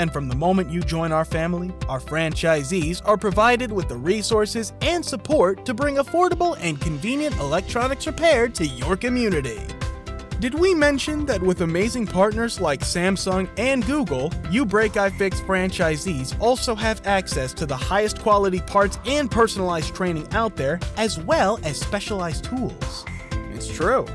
and from the moment you join our family, our franchisees are provided with the resources and support to bring affordable and convenient electronics repair to your community. Did we mention that with amazing partners like Samsung and Google, You Break I Fix franchisees also have access to the highest quality parts and personalized training out there, as well as specialized tools? It's true.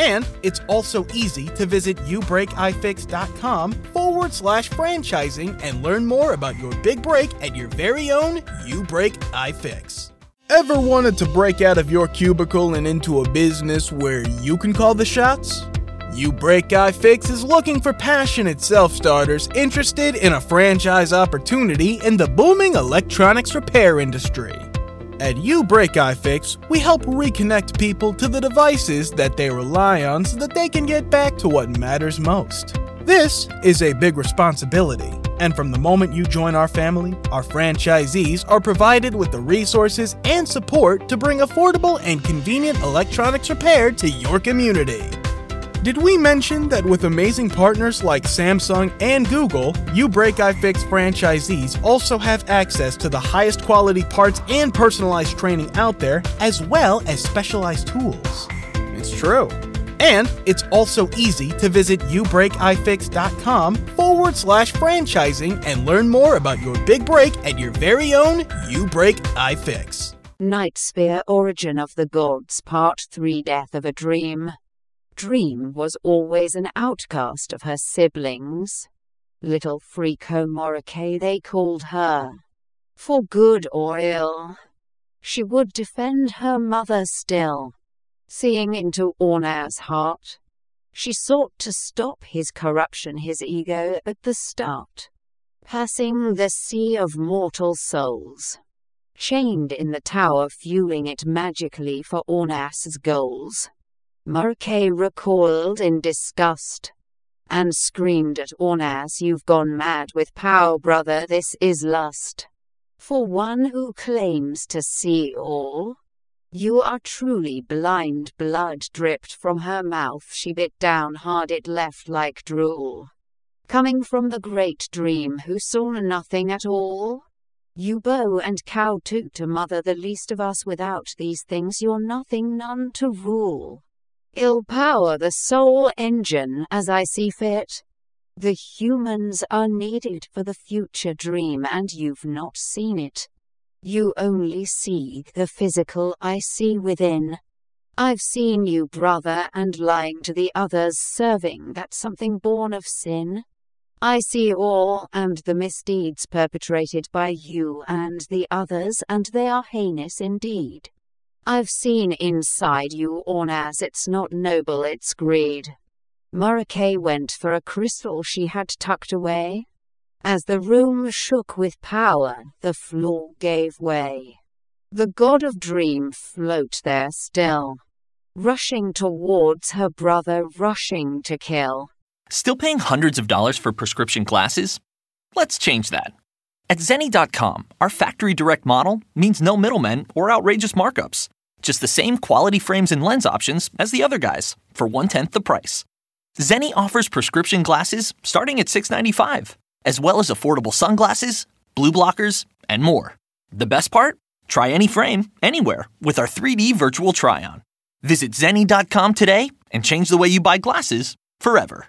And it's also easy to visit youbreakifix.com forward slash franchising and learn more about your big break at your very own You Break iFix. Ever wanted to break out of your cubicle and into a business where you can call the shots? You Break iFix is looking for passionate self starters interested in a franchise opportunity in the booming electronics repair industry. At You Break iFix, we help reconnect people to the devices that they rely on so that they can get back to what matters most. This is a big responsibility, and from the moment you join our family, our franchisees are provided with the resources and support to bring affordable and convenient electronics repair to your community. Did we mention that with amazing partners like Samsung and Google, You Break iFix franchisees also have access to the highest quality parts and personalized training out there, as well as specialized tools? It's true. And it's also easy to visit youbreakifix.com forward slash franchising and learn more about your big break at your very own You Break iFix. Knightsphere Origin of the Gods Part 3 Death of a Dream. Dream was always an outcast of her siblings. Little Freako Morike they called her. For good or ill, she would defend her mother still. Seeing into Orna's heart, she sought to stop his corruption, his ego at the start. Passing the sea of mortal souls. Chained in the tower, fueling it magically for Ornas's goals. Morike recoiled in disgust and screamed at Ornas, You've gone mad with power, brother, this is lust. For one who claims to see all, you are truly blind. Blood dripped from her mouth, she bit down hard, it left like drool. Coming from the great dream who saw nothing at all? You bow and cow toot to mother, the least of us without these things, you're nothing, none to rule. Ill power the soul engine as I see fit. The humans are needed for the future dream, and you've not seen it. You only see the physical I see within. I've seen you, brother, and lying to the others, serving that something born of sin. I see all and the misdeeds perpetrated by you and the others, and they are heinous indeed. I've seen inside you, Ornas, it's not noble, it's greed. Morike went for a crystal she had tucked away. As the room shook with power, the floor gave way. The god of dream float there still, rushing towards her brother, rushing to kill. Still paying hundreds of dollars for prescription glasses? Let's change that. At Zenni.com, our factory direct model means no middlemen or outrageous markups. Just the same quality frames and lens options as the other guys for one tenth the price. Zenni offers prescription glasses starting at $6.95, as well as affordable sunglasses, blue blockers, and more. The best part? Try any frame, anywhere, with our 3D virtual try on. Visit Zenni.com today and change the way you buy glasses forever.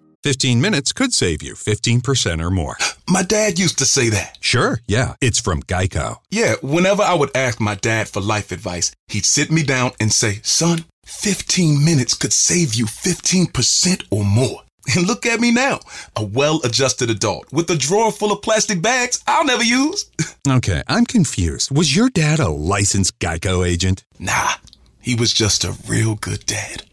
15 minutes could save you 15% or more. My dad used to say that. Sure, yeah. It's from Geico. Yeah, whenever I would ask my dad for life advice, he'd sit me down and say, Son, 15 minutes could save you 15% or more. And look at me now, a well adjusted adult with a drawer full of plastic bags I'll never use. Okay, I'm confused. Was your dad a licensed Geico agent? Nah, he was just a real good dad.